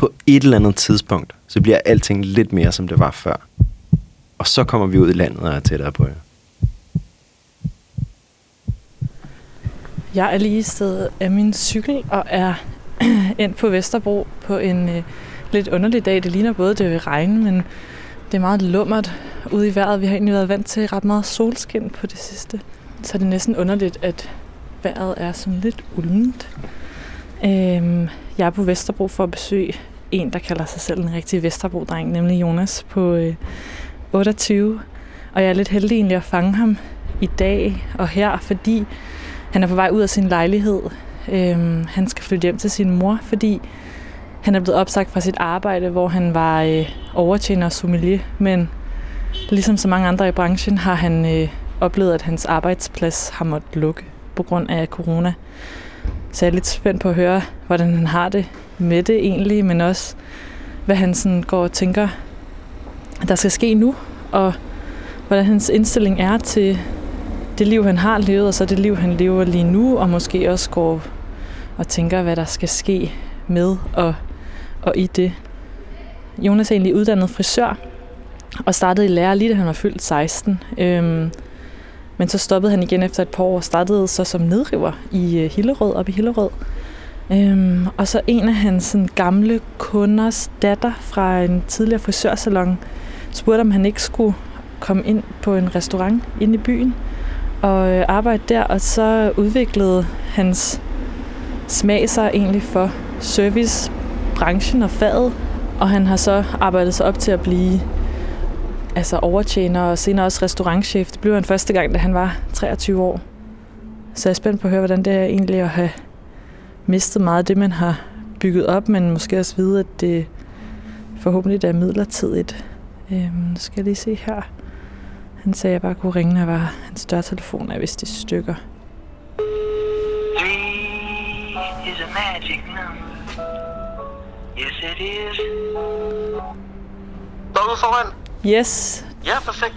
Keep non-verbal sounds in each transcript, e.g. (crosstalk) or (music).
På et eller andet tidspunkt, så bliver alting lidt mere, som det var før. Og så kommer vi ud i landet og er tættere på jer. Jeg er lige stedet af min cykel og er (clears throat) ind på Vesterbro på en øh, lidt underlig dag. Det ligner både, det vil regne, men det er meget lummert ude i vejret. Vi har egentlig været vant til ret meget solskin på det sidste. Så det er næsten underligt, at vejret er sådan lidt uldent. Øhm, jeg er på Vesterbro for at besøge en, der kalder sig selv en rigtig Vesterbro-dreng, nemlig Jonas på øh, 28. Og jeg er lidt heldig egentlig at fange ham i dag og her, fordi han er på vej ud af sin lejlighed. Øhm, han skal flytte hjem til sin mor, fordi han er blevet opsagt fra sit arbejde, hvor han var øh, overtjener og sommelier, men ligesom så mange andre i branchen har han øh, oplevet, at hans arbejdsplads har måttet lukke på grund af corona. Så jeg er lidt spændt på at høre, hvordan han har det med det egentlig, men også hvad han sådan går og tænker, der skal ske nu, og hvordan hans indstilling er til det liv, han har levet, og så det liv, han lever lige nu, og måske også går og tænker, hvad der skal ske med og, og i det. Jonas er egentlig uddannet frisør, og startede i lære lige da han var fyldt 16. Øhm, men så stoppede han igen efter et par år og startede så som nedriver i øh, Hillerød, op i Hillerød. Øhm, og så en af hans sådan, gamle kunders datter fra en tidligere frisørsalon spurgte, om han ikke skulle komme ind på en restaurant inde i byen og øh, arbejde der, og så udviklede hans smag sig egentlig for servicebranchen og faget, og han har så arbejdet sig op til at blive altså overtjener og senere også restaurantchef. Det blev han første gang, da han var 23 år. Så jeg er spændt på at høre, hvordan det er egentlig at have mistet meget af det, man har bygget op, men måske også vide, at det forhåbentlig er midlertidigt. Øhm, nu skal jeg lige se her. Han sagde, at jeg bare kunne ringe, når var hans dørtelefon er vist i stykker. Three is a magic number. Yes, it is. Står du foran? Yes, Ja, perfekt.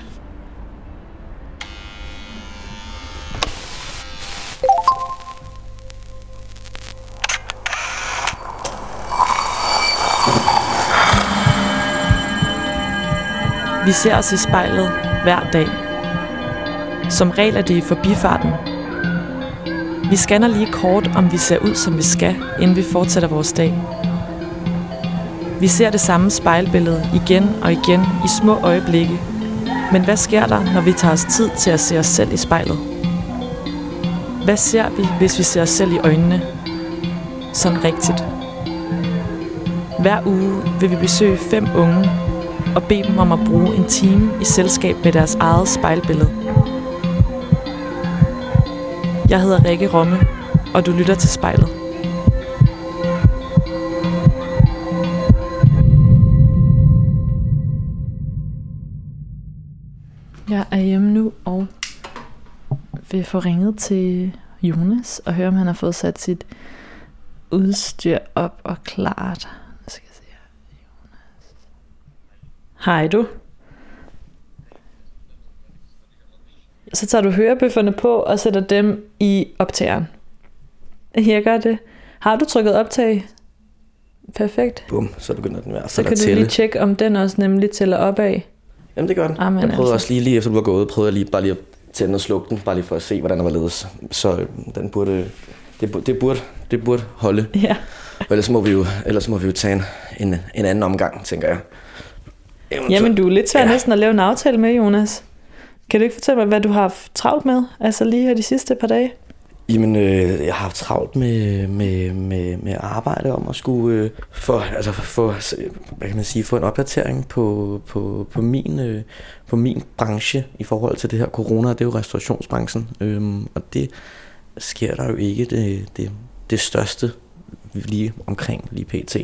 vi ser os i spejlet hver dag. Som regel er det i forbifarten. Vi scanner lige kort, om vi ser ud, som vi skal, inden vi fortsætter vores dag. Vi ser det samme spejlbillede igen og igen i små øjeblikke. Men hvad sker der, når vi tager os tid til at se os selv i spejlet? Hvad ser vi, hvis vi ser os selv i øjnene? Sådan rigtigt. Hver uge vil vi besøge fem unge og bede dem om at bruge en time i selskab med deres eget spejlbillede. Jeg hedder Rikke Romme, og du lytter til spejlet. Vil få ringet til Jonas og høre, om han har fået sat sit udstyr op og klart. Nu skal jeg se her. Jonas. Hej du. Så tager du hørebøfferne på og sætter dem i optageren. Jeg gør det. Har du trykket optag? Perfekt. Bum, så begynder den hvert Så fald kan at du lige tjekke, om den også nemlig tæller opad. Jamen, det gør den. Amen, jeg prøvede altså. også lige, lige efter du var gået, prøvede jeg lige bare lige at tænde og slukke den, bare lige for at se, hvordan den var ledes. Så øh, den burde, det, burde, det, burde, det burde holde. Ja. Og ellers må vi jo, ellers må vi jo tage en, en, en anden omgang, tænker jeg. Eventuelt- Jamen, du er lidt svær ja. næsten at lave en aftale med, Jonas. Kan du ikke fortælle mig, hvad du har haft travlt med? Altså lige her de sidste par dage? Jamen, øh, jeg har haft travlt med, med, med, med arbejde om at skulle øh, få, altså få, hvad kan man sige, få en opdatering på, på, på, min, øh, på min branche i forhold til det her corona. Det er jo restaurationsbranchen, øhm, og det sker der jo ikke det, det, det største lige omkring lige pt.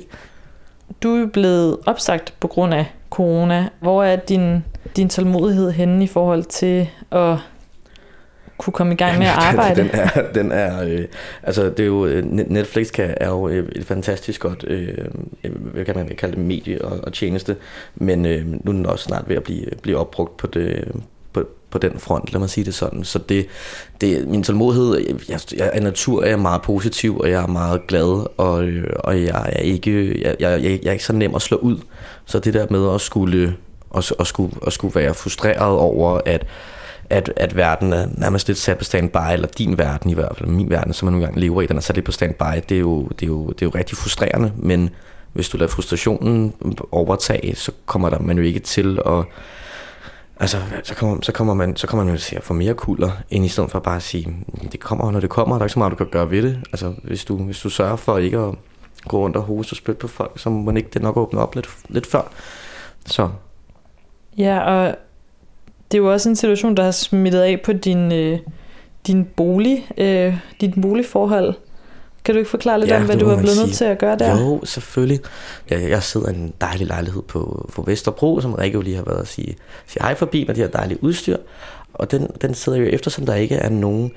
du er blevet opsagt på grund af corona. Hvor er din, din tålmodighed henne i forhold til at kunne komme i gang med at arbejde? den er, den er øh, altså det er jo, øh, Netflix kan, er jo et, et fantastisk godt, øh, hvad kan man kalde det, medie og, og tjeneste, men øh, nu er den også snart ved at blive, blive opbrugt på det, på, på den front, lad mig sige det sådan. Så det, det min tålmodighed, jeg, jeg, af natur er jeg meget positiv, og jeg er meget glad, og, øh, og jeg er ikke, jeg, jeg, jeg, jeg er ikke så nem at slå ud. Så det der med at skulle, at, at skulle, at skulle være frustreret over, at at, at verden er nærmest lidt sat på standby, eller din verden i hvert fald, min verden, som man nogle gange lever i, den er sat lidt på standby, det er jo, det er jo, det er jo rigtig frustrerende, men hvis du lader frustrationen overtage, så kommer der man jo ikke til at Altså, så kommer, så kommer man, så kommer man jo til at få mere kulder, end i stedet for bare at sige, mm, det kommer, når det kommer, der er ikke så meget, du kan gøre ved det. Altså, hvis du, hvis du sørger for ikke at gå rundt og hoste og spytte på folk, så må ikke det nok åbne op lidt, lidt før. Så. Ja, og det er jo også en situation, der har smittet af på din, øh, din bolig, øh, dit boligforhold. Kan du ikke forklare lidt ja, om, hvad du er blevet nødt til at gøre der? Jo, selvfølgelig. Jeg, jeg sidder i en dejlig lejlighed på, på Vesterbro, som Rikke jo lige har været at sige, sige hej forbi med de her dejlige udstyr. Og den, den sidder jo eftersom der ikke er nogen,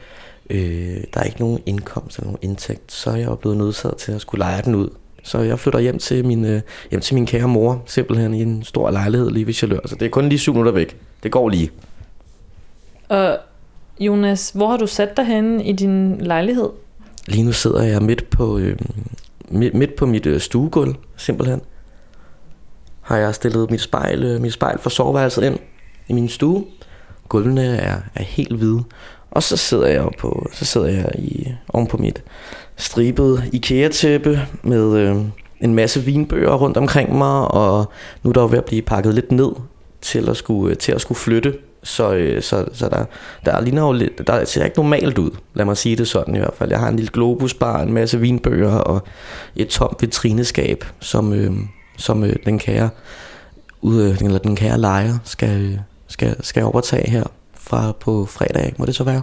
øh, der er ikke nogen indkomst eller nogen indtægt, så er jeg jo blevet nødsaget til at skulle lege den ud. Så jeg flytter hjem til min, øh, hjem til min kære mor, simpelthen i en stor lejlighed lige ved Chalør. Så det er kun lige syv minutter væk. Det går lige. Og Jonas, hvor har du sat dig henne i din lejlighed? Lige nu sidder jeg midt på, øh, midt, midt på mit øh, stuegulv, simpelthen. Har jeg stillet mit spejl, øh, mit spejl for soveværelset ind i min stue. Gulvene er, er helt hvide. Og så sidder jeg på, så sidder jeg i, oven på mit stribede IKEA-tæppe med øh, en masse vinbøger rundt omkring mig, og nu er der jo ved at blive pakket lidt ned til at skulle, øh, til at skulle flytte så, øh, så, så der, der ligner jo lidt, der ser ikke normalt ud, lad mig sige det sådan i hvert fald. Jeg har en lille globusbar, en masse vinbøger og et tomt vitrineskab, som, øh, som øh, den kære ud, øh, eller den kære lejer skal, øh, skal, skal overtage her fra på fredag, må det så være.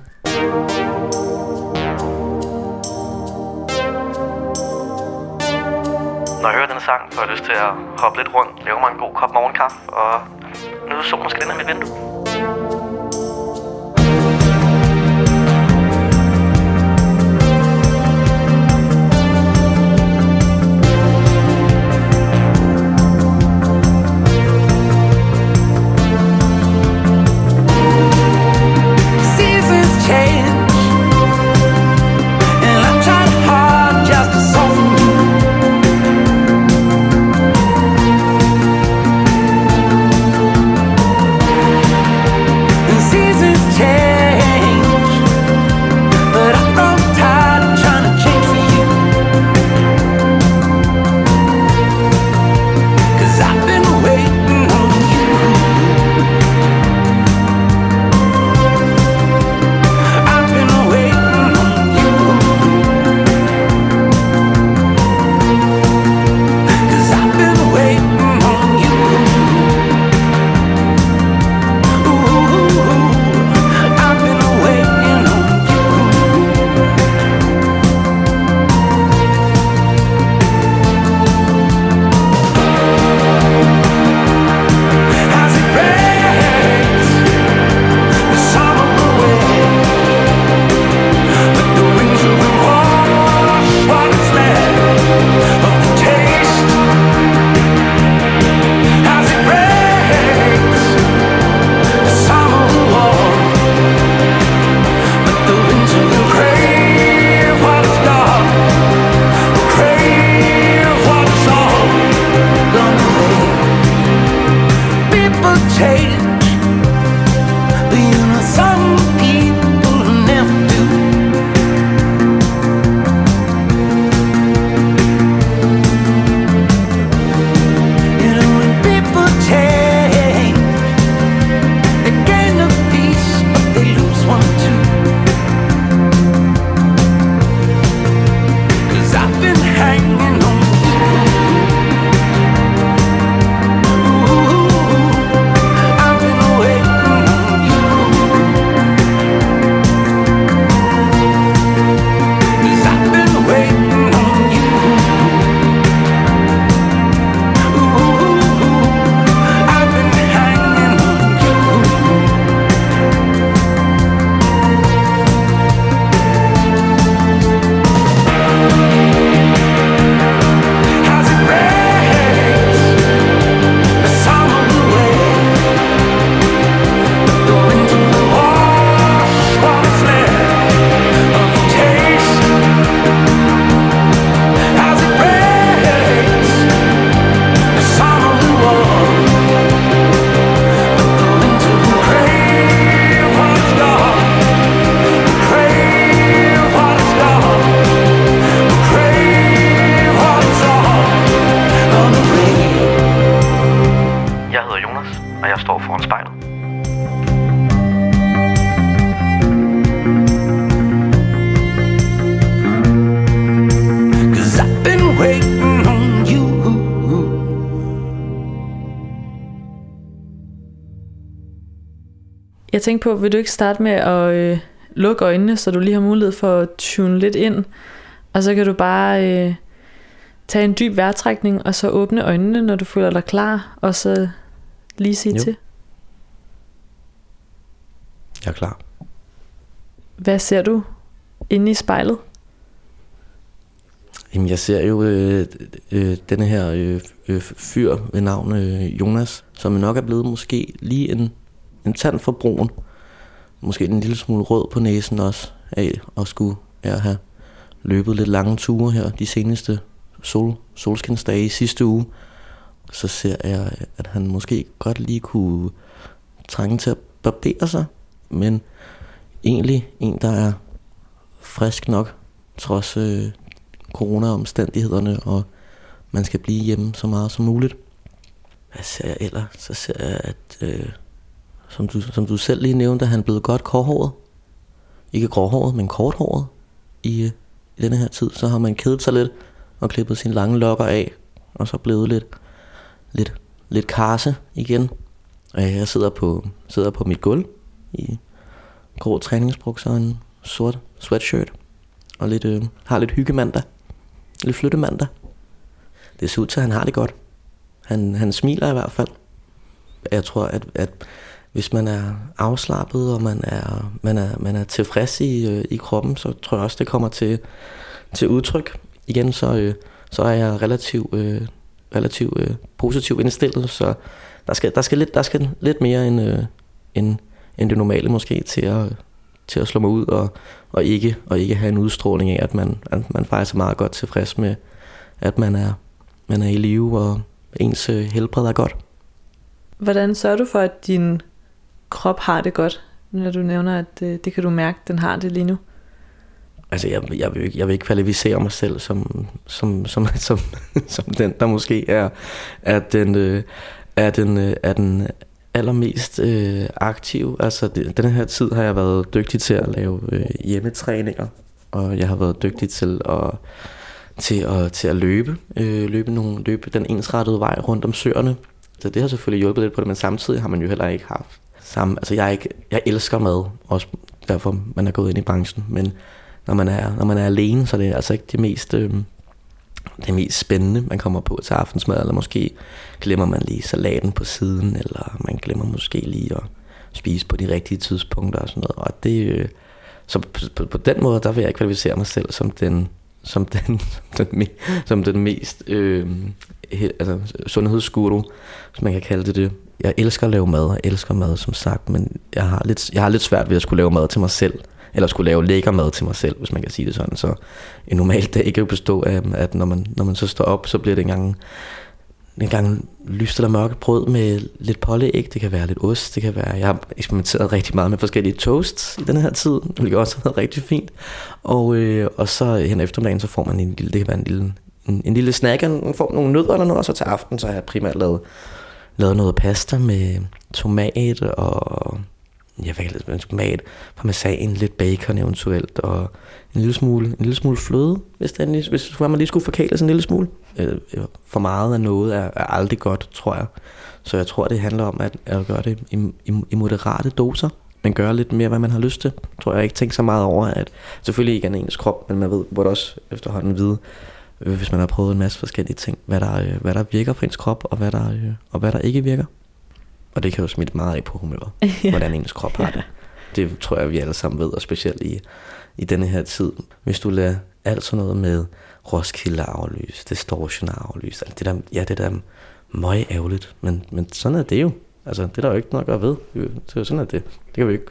Når jeg hører den sang, får jeg lyst til at hoppe lidt rundt, lave mig en god kop morgenkaffe og nyde solen måske ind her mit vindue. Jeg tænker på, vil du ikke starte med at øh, lukke øjnene, så du lige har mulighed for at tune lidt ind, og så kan du bare øh, tage en dyb vejrtrækning, og så åbne øjnene, når du føler dig klar, og så lige sige Jo. til. Jeg er klar. Hvad ser du inde i spejlet? Jamen, jeg ser jo øh, øh, denne her øh, øh, fyr ved navn øh, Jonas, som nok er blevet måske lige en, en tand for brun. Måske en lille smule rød på næsen også af at skulle ja, have løbet lidt lange ture her de seneste sol, solskinsdage i sidste uge. Så ser jeg, at han måske godt lige kunne trænge til at barbere sig, men egentlig en, der er frisk nok, trods øh, corona-omstændighederne, og man skal blive hjemme så meget som muligt. Hvad ser jeg ellers? Så ser jeg, at øh, som, du, som du selv lige nævnte, er han blevet godt korthåret. Ikke gråhåret, men korthåret i, øh, i denne her tid. Så har man kedet sig lidt og klippet sine lange lokker af, og så blevet lidt, lidt, lidt karse igen. Og jeg sidder på, sidder på mit gulv i grå træningsbukser og en sort sweatshirt. Og lidt, øh, har lidt hyggemandag. Lidt flyttemandag. Det ser ud til, at han har det godt. Han, han smiler i hvert fald. Jeg tror, at, at hvis man er afslappet, og man er, man er, man er tilfreds i, øh, i kroppen, så tror jeg også, det kommer til, til udtryk. Igen, så, øh, så er jeg relativt øh, relativ, øh, positiv indstillet, så der skal, der skal, lidt, der skal lidt mere end, øh, end, end det normale måske til at, til at slå mig ud og, og, ikke, og ikke have en udstråling af, at man, at man faktisk er meget godt tilfreds med, at man er, man er i live, og ens øh, helbred er godt. Hvordan sørger du for, at din krop har det godt, når du nævner, at øh, det kan du mærke, den har det lige nu? Altså, jeg, jeg, vil, ikke, jeg vil ikke kvalificere mig selv som, som, som, (laughs) som, som den, der måske er, er den, øh, er den, øh, er den allermest øh, aktiv. Altså, det, den her tid har jeg været dygtig til at lave øh, hjemmetræninger, og jeg har været dygtig til at, til at, til at løbe, øh, løbe, nogle, løbe den ensrettede vej rundt om søerne. Så det har selvfølgelig hjulpet lidt på det, men samtidig har man jo heller ikke haft samme, altså jeg, er ikke, jeg elsker mad, også derfor man er gået ind i branchen, men når man er, når man er alene, så er det altså ikke det mest, øh, det mest spændende, man kommer på til aftensmad, eller måske glemmer man lige salaten på siden, eller man glemmer måske lige at spise på de rigtige tidspunkter og sådan noget. Og det, øh, så på, på, på den måde, der vil jeg kvalificere mig selv som den, som den, som den, som den mest øh, he, altså, sundhedsguru, hvis man kan kalde det det. Jeg elsker at lave mad, jeg elsker mad som sagt, men jeg har lidt, jeg har lidt svært ved at skulle lave mad til mig selv eller skulle lave lækker mad til mig selv, hvis man kan sige det sådan. Så en normal dag kan jo bestå af, at når man, når man så står op, så bliver det engang, en gang lyst eller mørke brød med lidt pålæg. Det kan være lidt ost, det kan være... Jeg har eksperimenteret rigtig meget med forskellige toasts i den her tid, (laughs) hvilket også har været rigtig fint. Og, øh, og så hen eftermiddagen, så får man en lille, det kan være en lille, en, en lille snack, man får nogle nødder eller noget, og så til aften, så har jeg primært lavet, lavet noget pasta med tomat og ja, hvad kan det tomat, parmesan, lidt bacon eventuelt, og en lille smule, en lille smule fløde, hvis, det endelig, hvis man lige skulle forkæle sig en lille smule. Øh, øh, For meget af noget er, er aldrig godt, tror jeg. Så jeg tror, det handler om at, at gøre det i, i, i moderate doser, men gøre lidt mere, hvad man har lyst til. Tror jeg ikke tænker så meget over, at selvfølgelig ikke er ens krop, men man ved, burde også efterhånden vide, øh, hvis man har prøvet en masse forskellige ting, hvad der, øh, hvad der virker for ens krop, og hvad der, øh, og hvad der ikke virker. Og det kan jo smitte meget af på humøret, (laughs) ja. hvordan ens krop har det. Det tror jeg, vi alle sammen ved, og specielt i, i denne her tid. Hvis du lader alt sådan noget med Roskilde aflys, Distortion aflys, alt det der, ja, det der møg ærgerligt, men, men sådan er det jo. Altså, det er der jo ikke noget at gøre ved. Det er jo sådan, at det, det kan vi ikke.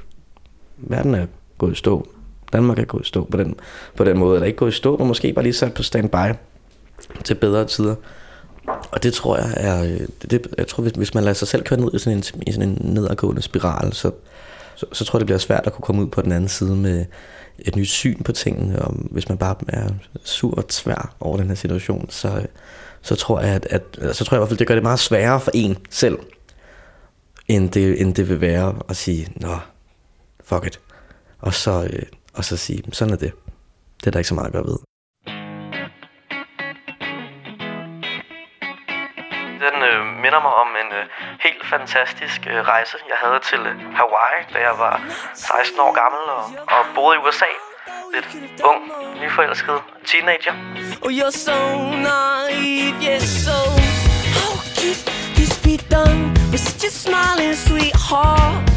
Verden er gået i stå. Danmark er gået i stå på den, på den måde. Eller ikke gået i stå, men måske bare lige sat på standby til bedre tider. Og det tror jeg er, øh, det, det, jeg tror, hvis, hvis man lader sig selv køre ned i sådan en, i sådan en nedadgående spiral, så, så, så tror jeg, det bliver svært at kunne komme ud på den anden side med et nyt syn på tingene, og hvis man bare er sur og tvær over den her situation, så, så tror jeg, at, at så tror jeg i hvert fald, det gør det meget sværere for en selv, end det, end det vil være at sige, nå, fuck it, og så, øh, og så sige, sådan er det. Det er der ikke så meget at gøre ved. Den øh, minder mig om en øh, helt fantastisk øh, rejse, jeg havde til øh, Hawaii, da jeg var 16 år gammel og, og boede i USA. Lidt ung, nyforelsket teenager. Oh, you're so naive, yes, so how could this be done with such a smiling sweetheart?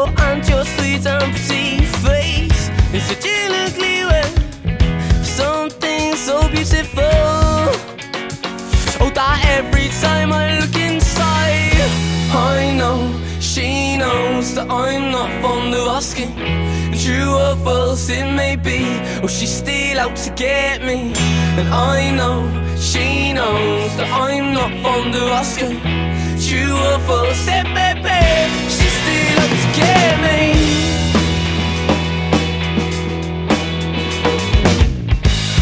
Oh, and your sweet and pretty face such an ugly way. Something so beautiful. Oh, that every time I look inside, I know she knows that I'm not fond of asking. True or false it may be, or she's still out to get me. And I know she knows that I'm not fond of asking. True or false it may be,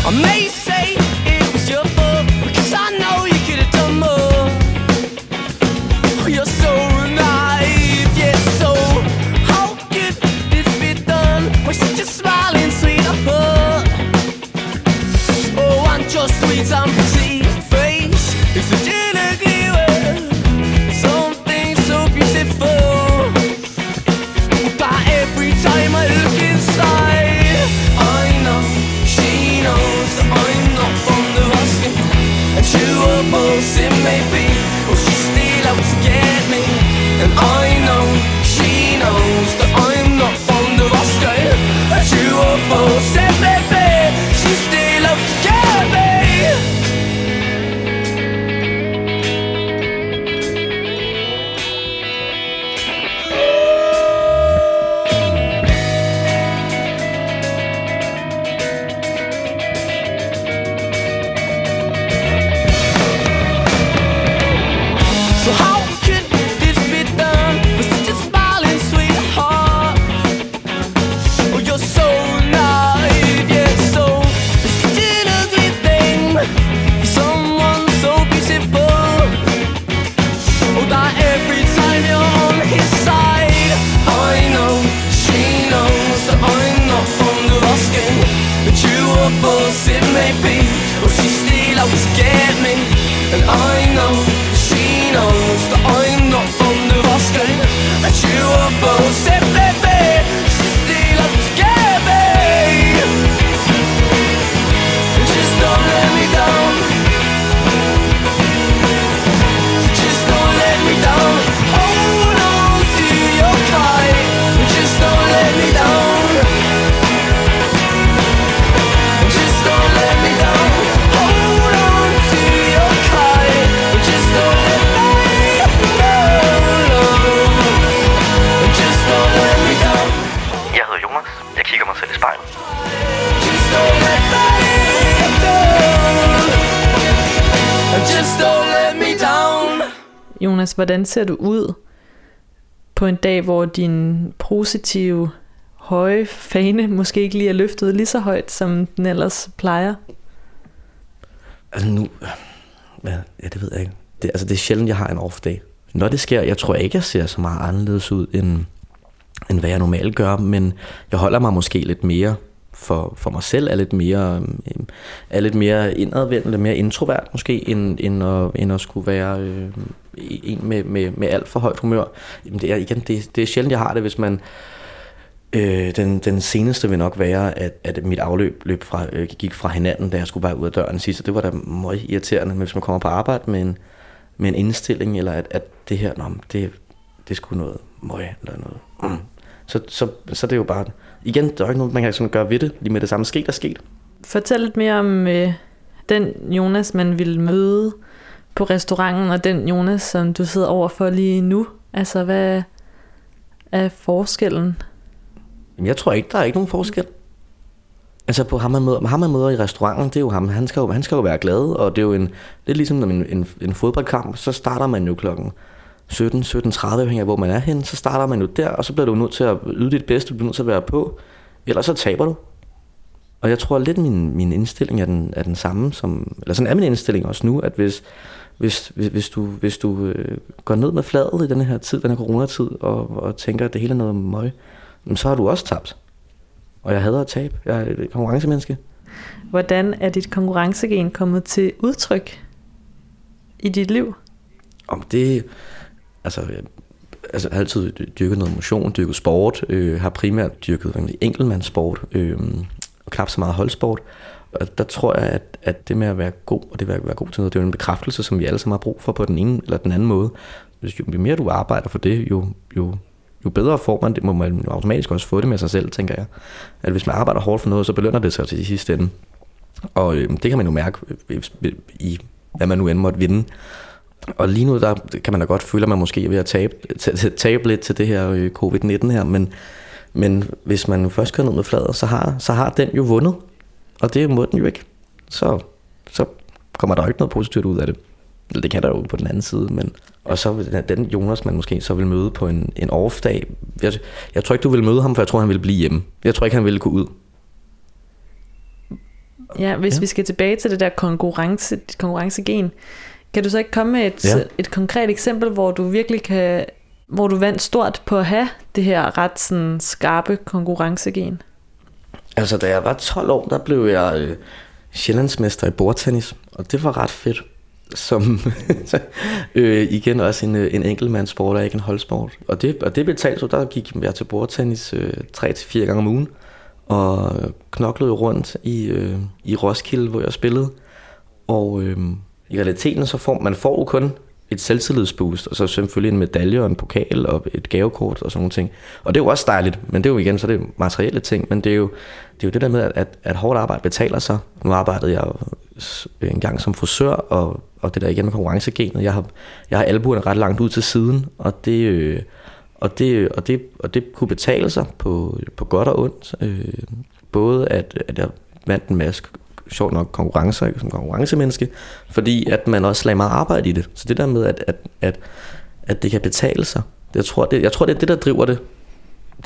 Amazing. Jonas, hvordan ser du ud på en dag, hvor din positive høje fane måske ikke lige er løftet lige så højt, som den ellers plejer? Altså nu... Ja, ja det ved jeg ikke. Det, altså det er sjældent, jeg har en off day. Når det sker, jeg tror ikke, jeg ser så meget anderledes ud, end, end hvad jeg normalt gør, men jeg holder mig måske lidt mere for, for mig selv, er lidt mere, øhm, er lidt mere indadvendt, lidt mere introvert måske, end, end, at, end at skulle være øh, en med, med, med alt for højt humør. Jamen det er, igen, det, det er sjældent, jeg har det, hvis man... Øh, den, den seneste vil nok være, at, at mit afløb løb fra, øh, gik fra hinanden, da jeg skulle bare ud af døren sidst, og det var da meget irriterende, men hvis man kommer på arbejde med en, med en indstilling, eller at, at det her, nå, det, det er sgu noget møg, eller noget. Mm. (clears throat) Så, så, så det er jo bare, igen, der er ikke noget, man kan sådan gøre ved det, lige med det samme sket er sket. Fortæl lidt mere om øh, den Jonas, man ville møde på restauranten, og den Jonas, som du sidder overfor lige nu. Altså, hvad er forskellen? Jamen, jeg tror ikke, der er ikke nogen forskel. Altså på ham, man møder, ham, man møder i restauranten, det er jo ham. Han skal jo, han skal jo være glad, og det er jo en, lidt ligesom en, en, en fodboldkamp. Så starter man jo klokken 17, 17.30, afhængig af hvor man er henne. Så starter man jo der, og så bliver du nødt til at yde dit bedste, du bliver nødt til at være på. Ellers så taber du. Og jeg tror lidt, min, min indstilling er den, er den samme som... Eller sådan er min indstilling også nu, at hvis, hvis, hvis, hvis du, hvis du øh, går ned med fladet i den her tid, den her coronatid, og, og tænker, at det hele er noget møg, så har du også tabt. Og jeg hader at tabe. Jeg er et konkurrencemenneske. Hvordan er dit konkurrencegen kommet til udtryk? i dit liv? Om det, altså, jeg, altså altid dyrket noget motion, dyrket sport, øh, har primært dyrket en enkeltmandssport, øh, og knap så meget holdsport. Og der tror jeg, at, at det med at være god, og det med at være god til noget, det er jo en bekræftelse, som vi alle sammen har brug for på den ene eller den anden måde. Hvis jo mere du arbejder for det, jo, jo, jo bedre får man det, må man jo automatisk også få det med sig selv, tænker jeg. At hvis man arbejder hårdt for noget, så belønner det sig til de sidste ende. Og øh, det kan man jo mærke i, hvad man nu end måtte vinde. Og lige nu der kan man da godt føle, at man måske er ved at tabe, tabe lidt til det her øh, covid-19 her, men, men hvis man først kører ned med flader, så har, så har den jo vundet. Og det må den jo ikke. Så, så kommer der jo ikke noget positivt ud af det. Eller det kan der jo på den anden side, men... Og så den Jonas, man måske så vil møde på en, en off-dag. Jeg, jeg tror ikke, du vil møde ham, for jeg tror, han vil blive hjemme. Jeg tror ikke, han ville gå ud. Ja, hvis ja. vi skal tilbage til det der konkurrence, konkurrencegen, kan du så ikke komme med et, ja. et konkret eksempel, hvor du virkelig kan, hvor du vandt stort på at have det her ret sådan, skarpe konkurrencegen? Altså, da jeg var 12 år, der blev jeg øh, sjællandsmester i bordtennis, og det var ret fedt. Som (laughs) øh, igen også en, øh, en enkeltmandssport og ikke en holdsport. Og det, og det betalte så, der gik jeg til bordtennis øh, 3-4 gange om ugen, og knoklede rundt i, øh, i Roskilde, hvor jeg spillede. Og øh, i realiteten, så får man får jo kun et selvtillidsboost, og så selvfølgelig en medalje og en pokal og et gavekort og sådan nogle ting. Og det er jo også dejligt, men det er jo igen, så det er materielle ting, men det er jo det, er jo det der med, at, at hårdt arbejde betaler sig. Nu arbejdede jeg en gang som frisør, og, og det der igen med konkurrencegenet, jeg har, jeg har albuerne ret langt ud til siden, og det, øh, og det, og det, og det kunne betale sig på, på godt og ondt. Øh, både at, at jeg vandt en masse sjovt nok konkurrencer som konkurrencemenneske, fordi at man også lagde meget arbejde i det. Så det der med, at, at, at, at det kan betale sig, det, jeg, tror, det, jeg tror, det er det, der driver det,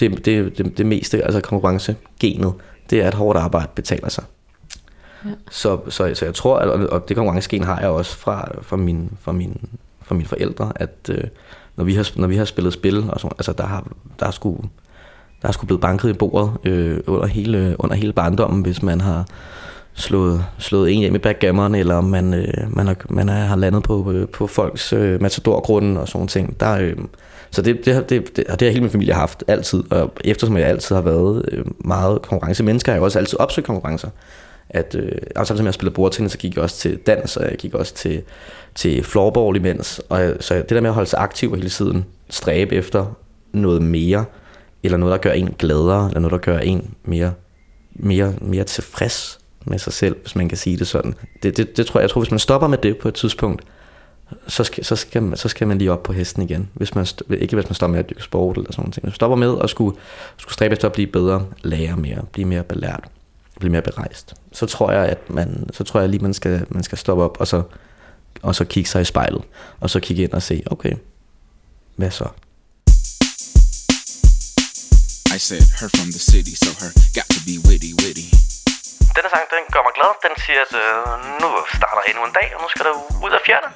det, det, det, det meste, altså konkurrencegenet, det er, at hårdt arbejde betaler sig. Ja. Så, så, så jeg tror, at, og det konkurrencegen har jeg også fra, fra, min, fra, min, fra mine forældre, at øh, når, vi har, når vi har spillet spil, og så, altså der har, der er sgu, der er sgu blevet banket i bordet øh, under, hele, under hele barndommen, hvis man har slået, slået en hjem i backgammon, eller om man, øh, man, har, man har landet på, øh, på folks øh, matadorgrunden og sådan ting. Der, øh, så det, det, det, det, det har hele min familie haft altid, og eftersom jeg altid har været øh, meget konkurrencemennesker, har jeg også altid opsøgt konkurrencer. At, øh, og samtidig med at jeg spillede bordtennis, så gik jeg også til dans, og jeg gik også til, til floorball imens. Og jeg, så det der med at holde sig aktiv hele tiden, stræbe efter noget mere, eller noget, der gør en gladere, eller noget, der gør en mere, mere, mere tilfreds, med sig selv, hvis man kan sige det sådan. Det, det, det tror jeg, jeg tror, hvis man stopper med det på et tidspunkt, så skal, så skal, man, så skal man lige op på hesten igen. Hvis man, ikke hvis man stopper med at dyrke sport eller sådan noget. Hvis man stopper med at skulle, skulle stræbe efter at blive bedre, lære mere, blive mere belært, blive mere berejst, så tror jeg, at man, så tror jeg lige, man skal, man skal stoppe op og så, og så kigge sig i spejlet, og så kigge ind og se, okay, hvad så? I said her from the city, so her got to be witty, witty. Denne sang, den gør mig glad. Den siger, at øh, nu starter endnu en dag, og nu skal du ud og fjerne.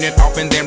Turn it off and then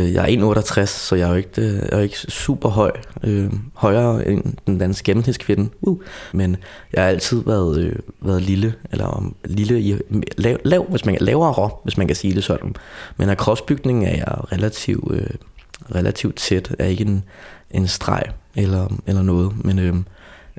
Øh, Jeg er 1,68, så jeg er jo ikke, øh, jeg er jo ikke super høj. Øh, højere end den danske gennemsnitskvinde. Uh. Men jeg har altid været, øh, været lille, eller om, lille i, lav, lav, hvis man, lavere, hvis man kan sige det sådan. Men af kropsbygning er jeg relativt, øh, relativt tæt. Jeg er ikke en, en streg eller, eller noget. Men øh,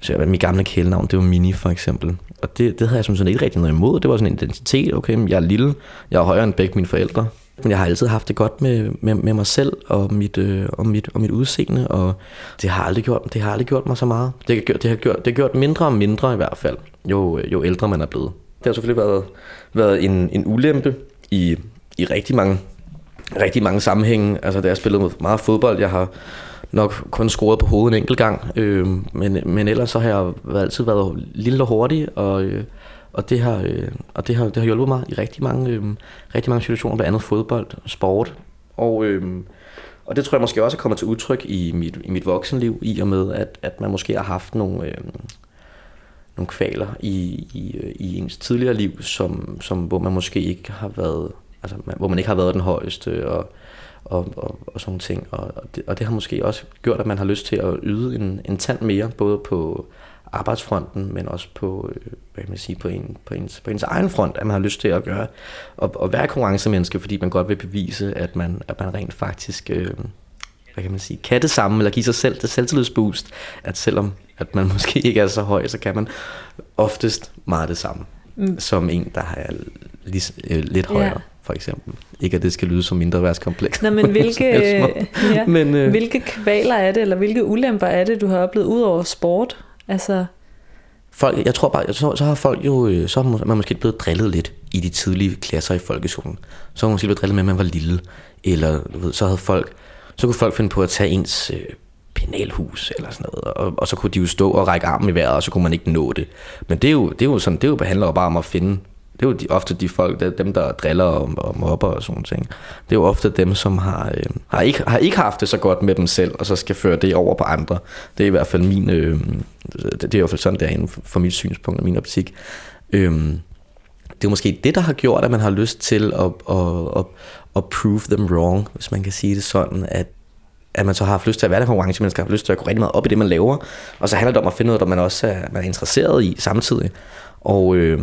så jeg, mit gamle kælenavn, det var Mini for eksempel. Og det, det havde jeg som sådan ikke rigtig noget imod. Det var sådan en identitet. Okay, jeg er lille. Jeg er højere end begge mine forældre. Men jeg har altid haft det godt med, med, med mig selv og mit, øh, og, mit, og mit udseende, og det har aldrig gjort, det har aldrig gjort mig så meget. Det har, gjort, det, har gjort, det har gjort mindre og mindre i hvert fald, jo, jo ældre man er blevet. Det har selvfølgelig været, været en, en ulempe i, i rigtig mange rigtig mange sammenhænge. Altså, da jeg spillede meget fodbold, jeg har nok kun scoret på hovedet en enkelt gang, øh, men, men ellers så har jeg altid været lille og hurtig, og, øh, og, det, har, øh, og det, har, det har hjulpet mig i rigtig mange, øh, rigtig mange situationer, blandt andet fodbold, sport, og, øh, og det tror jeg måske også er kommet til udtryk i mit, i mit voksenliv, i og med, at, at man måske har haft nogle, øh, nogle kvaler i, i, øh, i ens tidligere liv, som, som, hvor man måske ikke har været, altså man- hvor man ikke har været den højeste og, og, og, og sådan ting. Og, og, det, og det har måske også gjort, at man har lyst til at yde en, en tand mere, både på arbejdsfronten, men også på, øh, hvad kan man sige, på, en, på, ens, på ens egen front, at man har lyst til at gøre, og, og være konkurrencemenneske, fordi man godt vil bevise, at man, at man rent faktisk, øh, hvad kan man sige, kan det samme, eller give sig selv det selvtillidsboost, at selvom at man (laughs) måske ikke er så høj, så kan man oftest meget det samme, mm. som en, der er lige, øh, lidt højere, for eksempel. Ikke at det skal lyde som mindre værtskompleks. Nå, men (laughs) hvilke, ja, Men, øh, hvilke kvaler er det, eller hvilke ulemper er det, du har oplevet ud over sport? Altså, Folk, jeg tror bare, så, så har folk jo, øh, så er man måske blevet drillet lidt i de tidlige klasser i folkeskolen. Så har man måske blevet drillet med, at man var lille. Eller du ved, så havde folk, så kunne folk finde på at tage ens øh, penalhus eller sådan noget. Og, og, så kunne de jo stå og række armen i vejret, og så kunne man ikke nå det. Men det er jo, det er jo sådan, det er jo handler jo bare om at finde det er jo de, ofte de folk, der, dem der driller og, og mobber og sådan ting. Det er jo ofte dem, som har, øh, har, ikke, har ikke haft det så godt med dem selv, og så skal føre det over på andre. Det er i hvert fald min, øh, det, det er i hvert fald sådan, det er inden for, for mit synspunkt og min optik. Øh, det er måske det, der har gjort, at man har lyst til at, at, at, at prove them wrong, hvis man kan sige det sådan, at at man så har haft lyst til at være der konkurrence, man skal have lyst til at gå rigtig meget op i det, man laver. Og så handler det om at finde noget, der man også er, man er interesseret i samtidig. Og øh,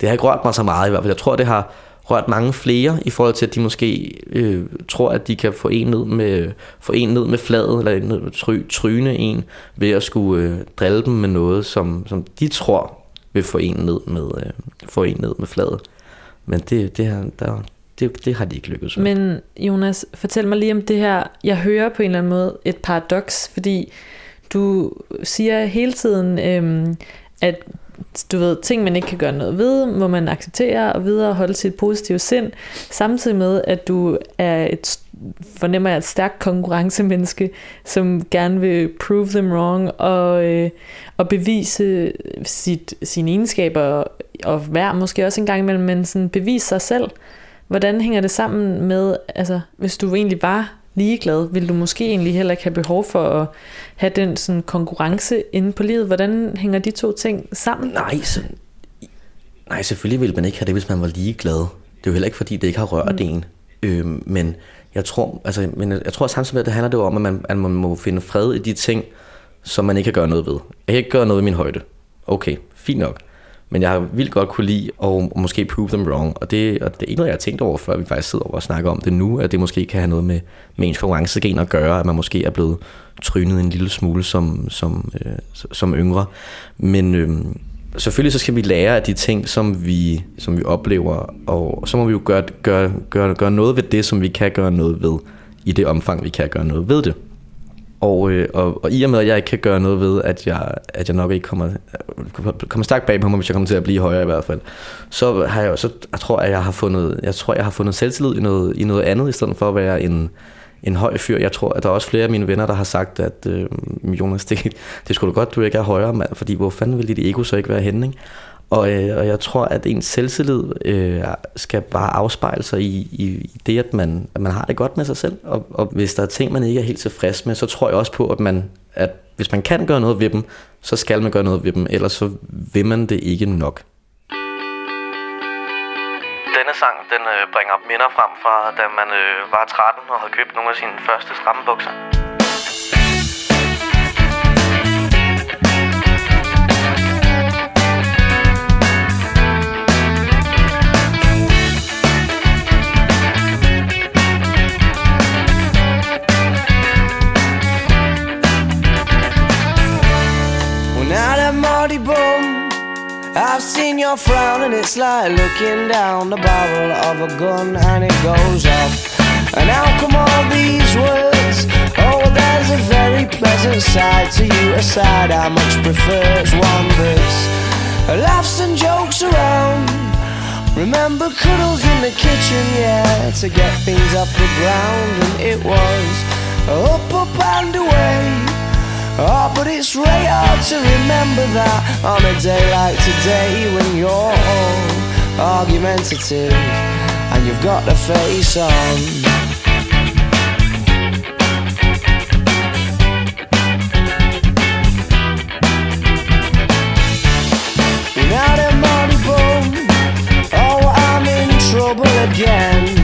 det har ikke rørt mig så meget i hvert fald. Jeg tror, det har rørt mange flere i forhold til, at de måske øh, tror, at de kan få en ned med, få en ned med fladet, eller ned try, tryne en, ved at skulle øh, drille dem med noget, som, som de tror vil få en ned med, øh, få en ned med fladet. Men det, det, her, der, det, det har de ikke lykkedes med. Men Jonas, fortæl mig lige om det her. Jeg hører på en eller anden måde et paradoks, fordi du siger hele tiden, øhm, at du ved, ting man ikke kan gøre noget ved, må man acceptere og videre holde sit positive sind, samtidig med, at du er et, fornemmer jeg, et stærkt konkurrencemenneske, som gerne vil prove them wrong og, øh, og bevise sit, sine egenskaber og værd måske også en gang imellem, men sådan bevise sig selv. Hvordan hænger det sammen med, altså hvis du egentlig var ligeglad, ville du måske egentlig heller ikke have behov for at have den sådan konkurrence inde på livet. Hvordan hænger de to ting sammen? Nej, så, Nej, selvfølgelig ville man ikke have det, hvis man var ligeglad. Det er jo heller ikke, fordi det ikke har rørt mm. en. Øhm, men jeg tror, altså, men jeg tror samtidig med, at det handler det om, at man, at man må finde fred i de ting, som man ikke kan gøre noget ved. Jeg kan ikke gøre noget i min højde. Okay, fint nok. Men jeg har vildt godt kunne lide og måske prove them wrong. Og det, og det er ikke noget, jeg har tænkt over, før vi faktisk sidder over og snakker om det nu, at det måske kan have noget med, med ens konkurrencegen at gøre, at man måske er blevet trynet en lille smule som, som, øh, som yngre. Men øh, selvfølgelig så skal vi lære af de ting, som vi, som vi oplever, og så må vi jo gøre, gøre, gøre, gøre noget ved det, som vi kan gøre noget ved, i det omfang, vi kan gøre noget ved det. Og, øh, og, og i og med, at jeg ikke kan gøre noget ved, at jeg, at jeg nok ikke kommer, kommer stærkt bag på mig, hvis jeg kommer til at blive højere i hvert fald, så har jeg, så jeg tror, at jeg har fundet, jeg tror, jeg har fundet selvtillid i noget, i noget andet, i stedet for at være en, en høj fyr. Jeg tror, at der er også flere af mine venner, der har sagt, at øh, Jonas, det, det skulle du godt, du ikke er højere, mand, fordi hvor fanden vil dit ego så ikke være henne, ikke? Og, øh, og jeg tror, at ens selvtillid øh, skal bare afspejle sig i, i, i det, at man, at man har det godt med sig selv. Og, og hvis der er ting, man ikke er helt tilfreds med, så tror jeg også på, at, man, at hvis man kan gøre noget ved dem, så skal man gøre noget ved dem, ellers så vil man det ikke nok. Denne sang, den øh, bringer minder frem fra, da man øh, var 13 og havde købt nogle af sine første strammebukser. It's like looking down the barrel of a gun, and it goes off. And how come all these words? Oh, there's a very pleasant side to you, a side I much prefer. It's one that's laughs and jokes around. Remember cuddles in the kitchen, yeah, to get things off the ground, and it was up, up and away. Oh, but it's really hard to remember that on a day like today when you're all argumentative and you've got the face on. Now that money oh, I'm in trouble again,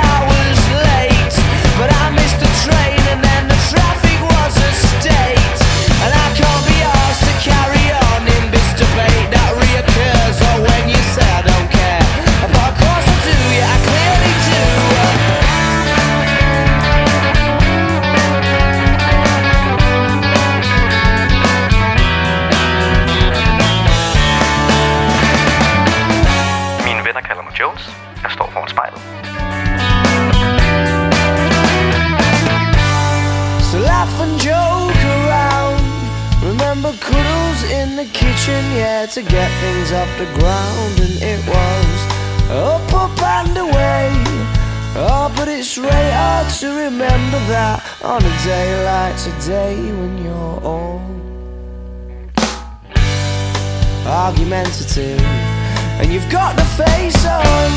argumentative and you've got the face on.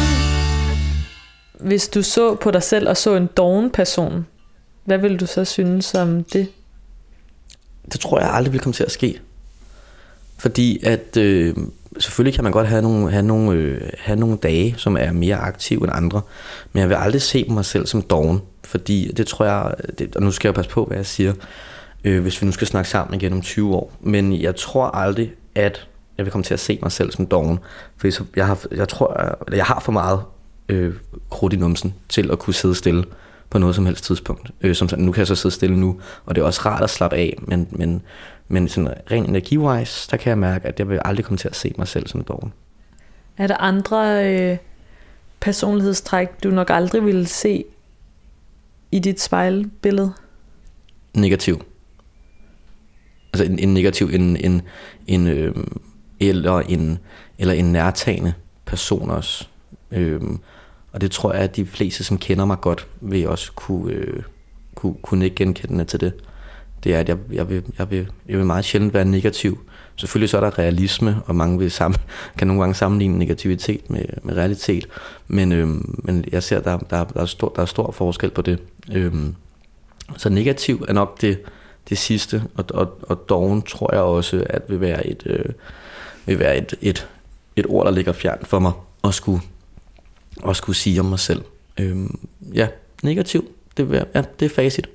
Hvis du så på dig selv og så en doven person, hvad vil du så synes om det? Det tror jeg aldrig vil komme til at ske. Fordi at øh, selvfølgelig kan man godt have nogle, have, nogle, øh, have nogle dage, som er mere aktive end andre. Men jeg vil aldrig se mig selv som doven. Fordi det tror jeg, det, og nu skal jeg passe på, hvad jeg siger, øh, hvis vi nu skal snakke sammen igen om 20 år. Men jeg tror aldrig, at jeg vil komme til at se mig selv som doven. Fordi så, jeg, har, jeg tror, jeg, jeg har for meget øh, krudt i numsen til at kunne sidde stille på noget som helst tidspunkt. Øh, som, sådan, nu kan jeg så sidde stille nu, og det er også rart at slappe af, men, men, men sådan ren energi-wise, der kan jeg mærke, at jeg vil aldrig komme til at se mig selv som doven. Er der andre øh, personlighedstræk, du nok aldrig ville se i dit spejlbillede? Negativ. Altså en, en negativ, en, en, en øh, eller en, eller en nærtagende person også. Øhm, og det tror jeg, at de fleste, som kender mig godt, vil også kunne, øh, kunne, kunne ikke genkende til det. Det er, at jeg, jeg, vil, jeg, vil, jeg vil meget sjældent være negativ. Selvfølgelig så er der realisme, og mange vil sammen, (laughs) kan nogle gange sammenligne negativitet med, med realitet. Men, øhm, men jeg ser, at der, der, der, er stor, der er stor forskel på det. Øhm, så negativ er nok det, det sidste, og, og, og doven tror jeg også, at vil være et, øh, vil være et, et, et ord, der ligger fjernt for mig at skulle, at skulle sige om mig selv. Øhm, ja, negativ, det, vil, ja, det er facit.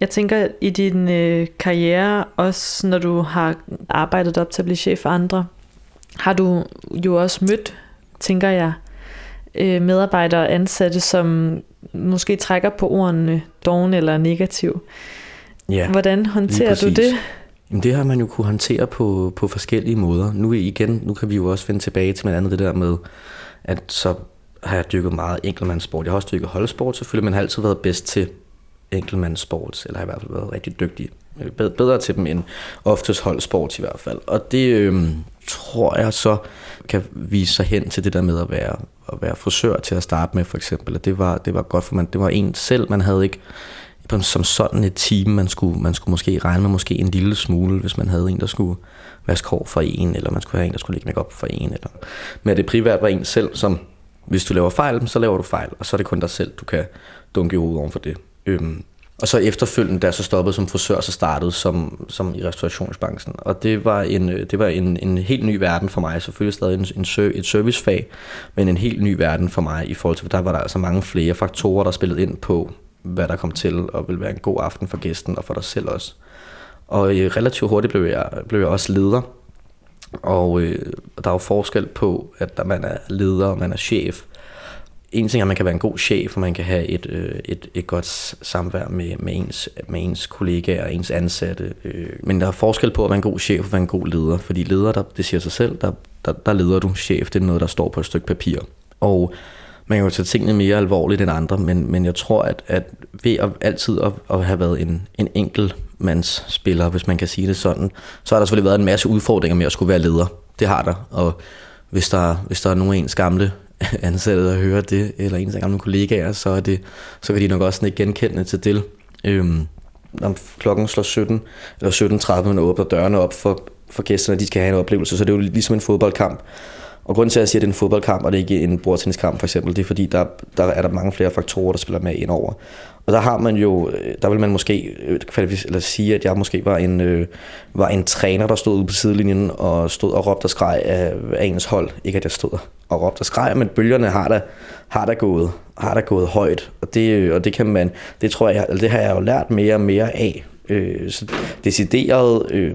Jeg tænker, i din øh, karriere, også når du har arbejdet op til at blive chef for andre, har du jo også mødt, tænker jeg, øh, medarbejdere og ansatte, som måske trækker på ordene doven eller negativ. Ja, Hvordan lige håndterer du det? Jamen det har man jo kunne håndtere på, på forskellige måder. Nu igen, nu kan vi jo også vende tilbage til blandt andet det der med, at så har jeg dykket meget enkeltmandssport. Jeg har også dykket holdsport selvfølgelig, men har altid været bedst til enkeltmandssport, eller har i hvert fald været rigtig dygtig. Øh, bedre til dem end oftest holdsport i hvert fald. Og det øh, tror jeg så kan vise sig hen til det der med at være, at være frisør til at starte med for eksempel. Og det var, det var godt, for man, det var en selv, man havde ikke som sådan et team, man skulle, man skulle måske regne med måske en lille smule, hvis man havde en, der skulle vaske hår for en, eller man skulle have en, der skulle lægge makeup for en. Eller. Men det primært var en selv, som hvis du laver fejl, så laver du fejl, og så er det kun dig selv, du kan dunke i hovedet for det. Øhm, og så efterfølgende, da jeg så stoppede som frisør, så startede som, som i restaurationsbranchen. Og det var en, øh, det var en, en helt ny verden for mig. Selvfølgelig stadig en, en, et servicefag, men en helt ny verden for mig i forhold til, for der var der altså mange flere faktorer, der spillede ind på, hvad der kom til og ville være en god aften for gæsten og for dig selv også. Og øh, relativt hurtigt blev jeg, blev jeg også leder. Og øh, der er jo forskel på, at man er leder og man er chef. En ting er, at man kan være en god chef, og man kan have et, øh, et, et godt samvær med, med, ens, med ens kollegaer og ens ansatte. Øh. Men der er forskel på at være en god chef og være en god leder. Fordi leder, der, det siger sig selv, der, der, der leder du chef. Det er noget, der står på et stykke papir. Og man kan jo tage tingene mere alvorligt end andre, men, men jeg tror, at, at ved at altid at, at have været en, en enkeltmandsspiller, hvis man kan sige det sådan, så har der selvfølgelig været en masse udfordringer med at skulle være leder. Det har der, og hvis der, hvis der er nogen af ens gamle (laughs) ansatte, der hører det, eller ens gamle kollegaer, så, er det, så kan de nok også ikke genkende til det. Øhm, når klokken slår 17, eller 17.30, man åbner dørene op for, for gæsterne, de skal have en oplevelse, så det er jo ligesom en fodboldkamp. Og grunden til, at jeg siger, at det er en fodboldkamp, og det er ikke en bordtenniskamp for eksempel, det er fordi, der, der er der mange flere faktorer, der spiller med ind over. Og der har man jo, øh, der vil man måske øh, eller sige, at jeg måske var en, øh, var en træner, der stod ude på sidelinjen og stod og råbte og skreg af, af ens hold. Ikke at jeg stod og råbte og skreg, men bølgerne har da, har da gået, har der gået højt. Og det, øh, og det kan man, det tror jeg, eller det har jeg jo lært mere og mere af. Øh, så decideret, øh,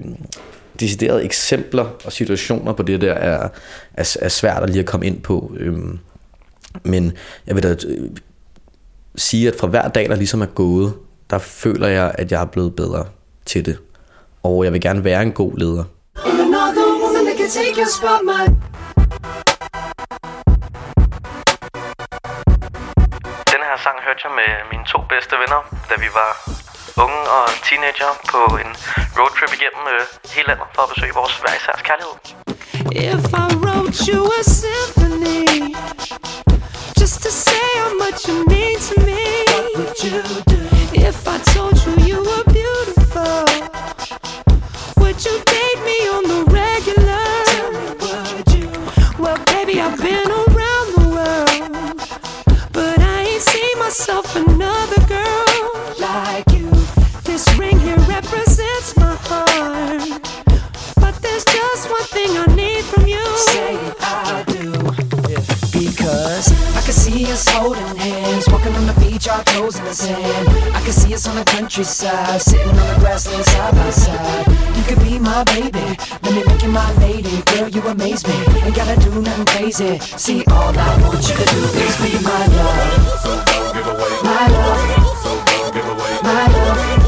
deciderede eksempler og situationer på det der er, er, er svært at lige at komme ind på. Øhm, men jeg vil da øh, sige, at fra hver dag, der ligesom er gået, der føler jeg, at jeg er blevet bedre til det. Og jeg vil gerne være en god leder. Den her sang hørte jeg med mine to bedste venner, da vi var unge og teenager på en roadtrip igennem øh, hele landet for at besøge vores hver isærs kærlighed. If I wrote you a symphony just to say how much you mean to me, what would you do? If I told you you were beautiful, would you date me on the regular? Tell me, would you? Well, baby, I've been around the world, but I ain't seen myself another girl holding hands, walking on the beach, our toes in the sand. I can see us on the countryside, sitting on the grassland side by side. You could be my baby, let me make you my lady. Girl, you amaze me, ain't gotta do nothing crazy. See, all I want you to do is be my love. So don't give away, my love. So don't give away my love.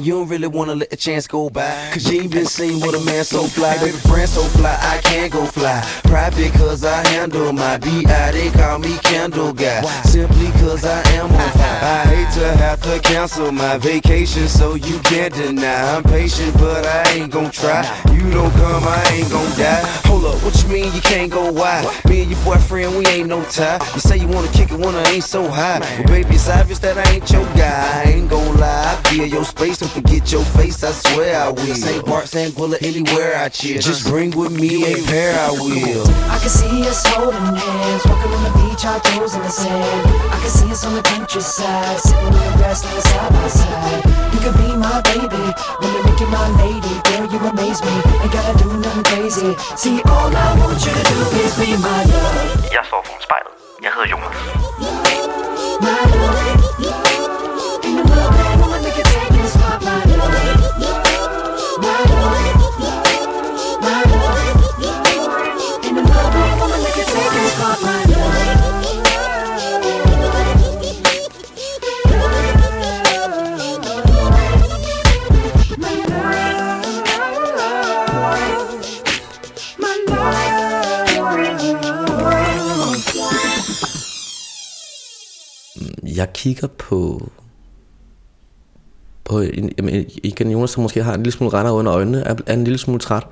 And you don't really wanna let the chance go by, cause you ain't been seen with a man so fly, baby, friend so fly, I can't go fly. Private cause I handle my B.I., they call me Candle Guy, simply cause I am to cancel my vacation, so you can't deny. I'm patient, but I ain't gon' try. You don't come, I ain't gon' die. Hold up, what you mean you can't go wide? Me and your boyfriend, we ain't no tie. You say you wanna kick it when I ain't so high. Well, baby, it's obvious that I ain't your guy. I ain't gon' lie. I feel your space, don't forget your face, I swear I will. St. Bart, St. Bullet, anywhere I chill. Just bring with me a pair, I will. I can see us holding hands, walking on the beach, our toes in the sand. I can see us on the countryside, sitting on the side by side. You could be my baby, wanna make you my lady. Girl, you amaze me, ain't gotta do nothing crazy. See, all I want you to do is be my love. Jeg står foran spejlet. Jeg hedder Jonas. My love. Jeg kigger på... på en, jamen, igen, Jonas, som måske har en lille smule render under øjnene, er, er en lille smule træt,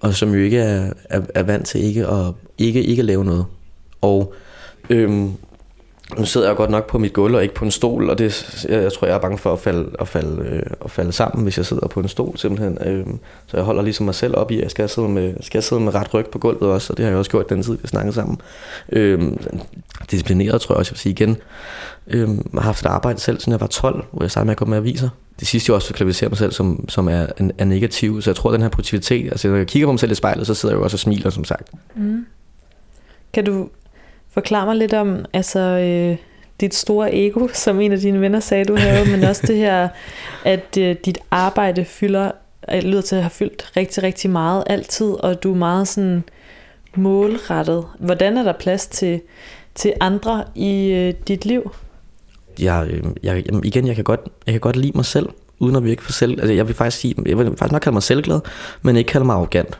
og som jo ikke er, er, er vant til ikke at, ikke, ikke at lave noget. Og øhm, nu sidder jeg godt nok på mit gulv og ikke på en stol, og det, jeg, jeg tror, jeg er bange for at falde, at, falde, øh, at falde sammen, hvis jeg sidder på en stol simpelthen. Øh, så jeg holder ligesom mig selv op i, at jeg skal sidde med, skal sidde med ret ryg på gulvet også, og det har jeg også gjort den tid, vi snakkede sammen. Øh, disciplineret, tror jeg også, jeg vil sige igen. Øh, jeg har haft et arbejde selv, siden jeg var 12, hvor jeg startede med at gå med aviser. Det sidste jeg også klassificerer mig selv som, som er, er negativ, så jeg tror, at den her positivitet, altså når jeg kigger på mig selv i spejlet, så sidder jeg jo også og smiler, som sagt. Mm. Kan du Forklar mig lidt om altså, øh, dit store ego, (laughs) som en af dine venner sagde, du havde, men også det her, at øh, dit arbejde fylder, øh, lyder til at have fyldt rigtig, rigtig meget altid, og du er meget sådan målrettet. Hvordan er der plads til, til andre i øh, dit liv? Øh, jeg, jeg, igen, jeg kan, godt, jeg kan godt lide mig selv, uden at virke for selv. Altså, jeg vil faktisk sige, jeg vil faktisk nok kalde mig selvglad, men ikke kalde mig arrogant.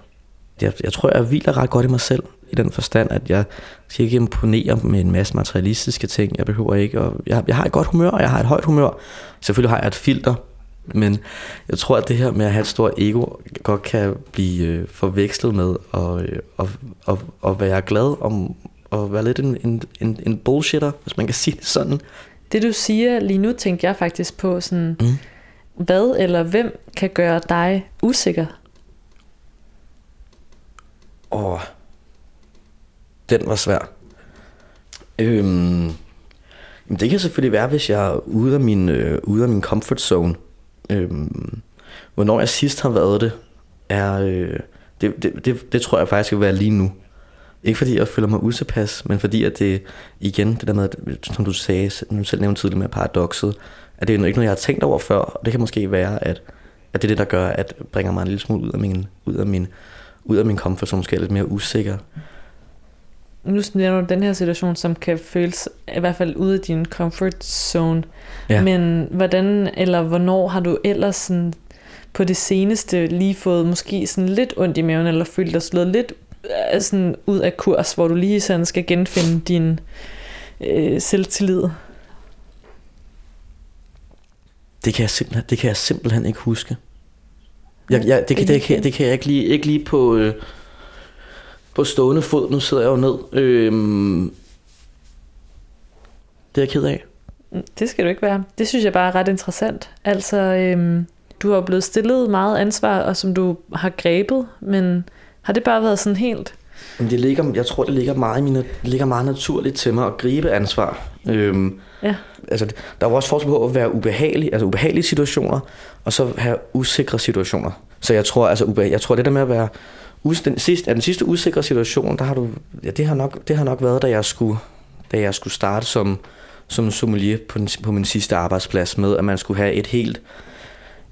Jeg, jeg tror, jeg hviler ret godt i mig selv, i den forstand, at jeg skal ikke imponere med en masse materialistiske ting. Jeg behøver ikke, og jeg, jeg har et godt humør, og jeg har et højt humør. Selvfølgelig har jeg et filter, men jeg tror, at det her med at have et stort ego, godt kan blive øh, forvekslet med at, øh, at, at, at være glad om at være lidt en, en, en, en bullshitter, hvis man kan sige det sådan. Det du siger lige nu, tænkte jeg faktisk på sådan, mm. hvad eller hvem kan gøre dig usikker? Åh, den var svær. Øhm, det kan selvfølgelig være, hvis jeg er ude af min, øh, ude af min comfort zone. Øhm, hvornår jeg sidst har været det, er, øh, det, det, det, det tror jeg faktisk vil være lige nu. Ikke fordi jeg føler mig utilpas, men fordi at det igen, det der med, at, som du sagde, som du selv nævnte tidligere med paradokset, at det er ikke noget, jeg har tænkt over før, og det kan måske være, at, at det er det, der gør, at bringer mig en lille smule ud af min, ud af min, ud af min comfort, som måske er lidt mere usikker. Nu nævner du den her situation, som kan føles i hvert fald ude af din comfort zone. Ja. Men hvordan eller hvornår har du ellers sådan på det seneste lige fået måske sådan lidt ondt i maven, eller følt dig slået lidt øh, sådan ud af kurs, hvor du lige sådan skal genfinde din øh, selvtillid? Det kan, jeg simpelthen, det kan jeg simpelthen ikke huske. Jeg, jeg, det, kan, det, kan, det kan jeg ikke lige, ikke lige på, øh, på stående fod. Nu sidder jeg jo ned. Øhm, det er jeg ked af. Mm, Det skal du ikke være. Det synes jeg bare er ret interessant. Altså, øhm, du har blevet stillet meget ansvar, og som du har grebet, men har det bare været sådan helt... Men det ligger, jeg tror, det ligger meget, i mine, det ligger meget naturligt til mig at gribe ansvar. Øhm, Ja. altså, der er jo også forskel på at være ubehagelig, altså ubehagelige situationer, og så have usikre situationer. Så jeg tror, altså, jeg tror det der med at være den sidste, den sidste usikre situation, der har du, ja, det har nok, det har nok været, da jeg skulle, da jeg skulle starte som, som sommelier på, den, på min sidste arbejdsplads med, at man skulle have et helt,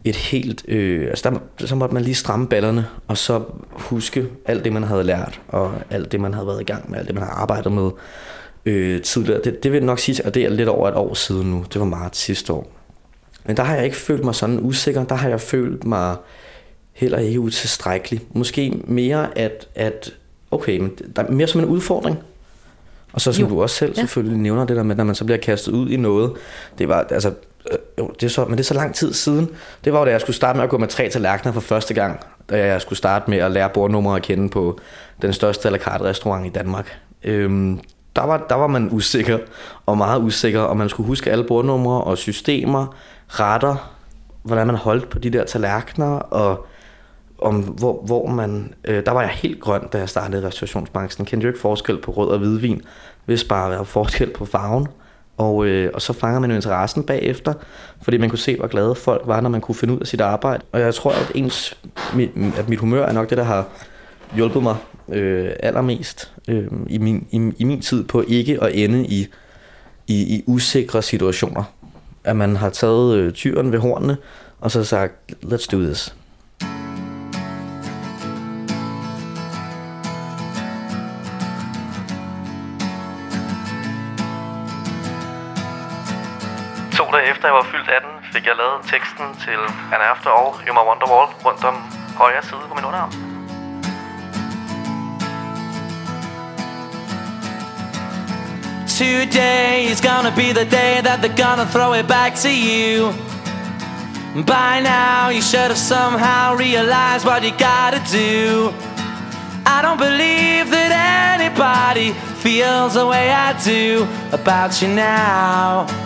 et helt, øh, altså der, så måtte man lige stramme ballerne, og så huske alt det, man havde lært, og alt det, man havde været i gang med, alt det, man har arbejdet med øh, tidligere. Det, det vil jeg nok sige, at det er lidt over et år siden nu. Det var marts sidste år. Men der har jeg ikke følt mig sådan usikker. Der har jeg følt mig heller ikke utilstrækkelig. Måske mere, at, at okay, men der er mere som en udfordring. Og så som Jo. du også selv Ja. selvfølgelig nævner det der med, når man så bliver kastet ud i noget. Det var, altså, øh, jo, det er så, men det er så lang tid siden. Det var jo, da jeg skulle starte med at gå med tre tallerkener for første gang. Da jeg skulle starte med at lære bordnumre at kende på den største à la carte restaurant i Danmark. Øhm, der, var, der var man usikker, og meget usikker, og man skulle huske alle bordnumre og systemer, retter, hvordan man holdt på de der tallerkener, og om hvor, hvor man... Øh, der var jeg helt grøn, da jeg startede i restaurationsbranchen. Kendte jo ikke forskel på rød og hvidvin, hvis bare der var forskel på farven. Og, øh, og så fanger man jo interessen bagefter, fordi man kunne se, hvor glade folk var, når man kunne finde ud af sit arbejde. Og jeg tror, at, ens, mit, at mit humør er nok det, der har hjulpet mig øh, allermest øh, i, min, i, i min tid på ikke at ende i, i, i usikre situationer. At man har taget øh, tyren ved hornene, og så sagt, let's do this. Efter jeg var fyldt 18, fik jeg lavet teksten til An After All, You My Wonderwall rundt om højre side på min underarm. Today is gonna be the day that they're gonna throw it back to you. By now, you should have somehow realized what you gotta do. I don't believe that anybody feels the way I do about you now.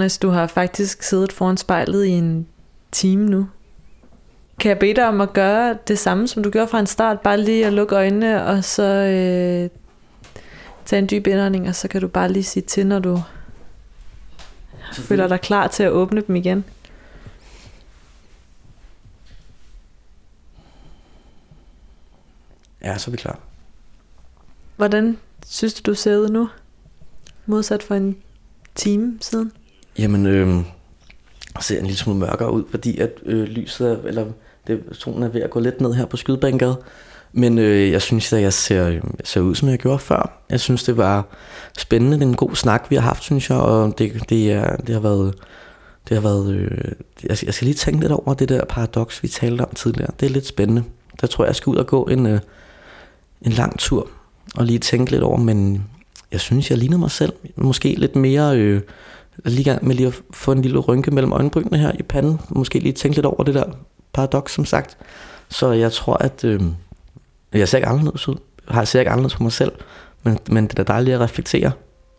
Jonas, du har faktisk siddet foran spejlet i en time nu. Kan jeg bede dig om at gøre det samme, som du gjorde fra en start? Bare lige at lukke øjnene, og så øh, tage en dyb indånding, og så kan du bare lige sige til, når du føler dig klar til at åbne dem igen. Ja, så er vi klar. Hvordan synes du, du ser ud nu? Modsat for en time siden. Jamen, øh, ser en lille smule mørkere ud, fordi at øh, lyset er, eller det, solen er ved at gå lidt ned her på Skydebænkade. Men øh, jeg synes, at jeg ser, øh, jeg ser ud, som jeg gjorde før. Jeg synes, det var spændende. Det er en god snak, vi har haft, synes jeg. Og det, det, er, det har været... Det har været øh, jeg, skal- jeg skal lige tænke lidt over det der paradoks, vi talte om tidligere. Det er lidt spændende. Der tror jeg, jeg skal ud og gå en, øh, en lang tur. Og lige tænke lidt over, men jeg synes, jeg ligner mig selv. Måske lidt mere... Øh, lige gang med lige at få en lille rynke mellem øjenbrynene her i panden. Måske lige tænke lidt over det der paradoks, som sagt. Så jeg tror, at øh, jeg ser ikke anderledes ud. Jeg har ser ikke anderledes på mig selv. Men, men det er da dejligt at reflektere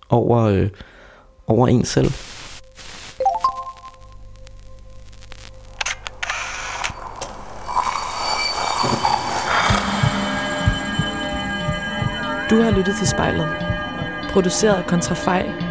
over, øh, over en selv. Du har lyttet til spejlet. Produceret af Kontrafej,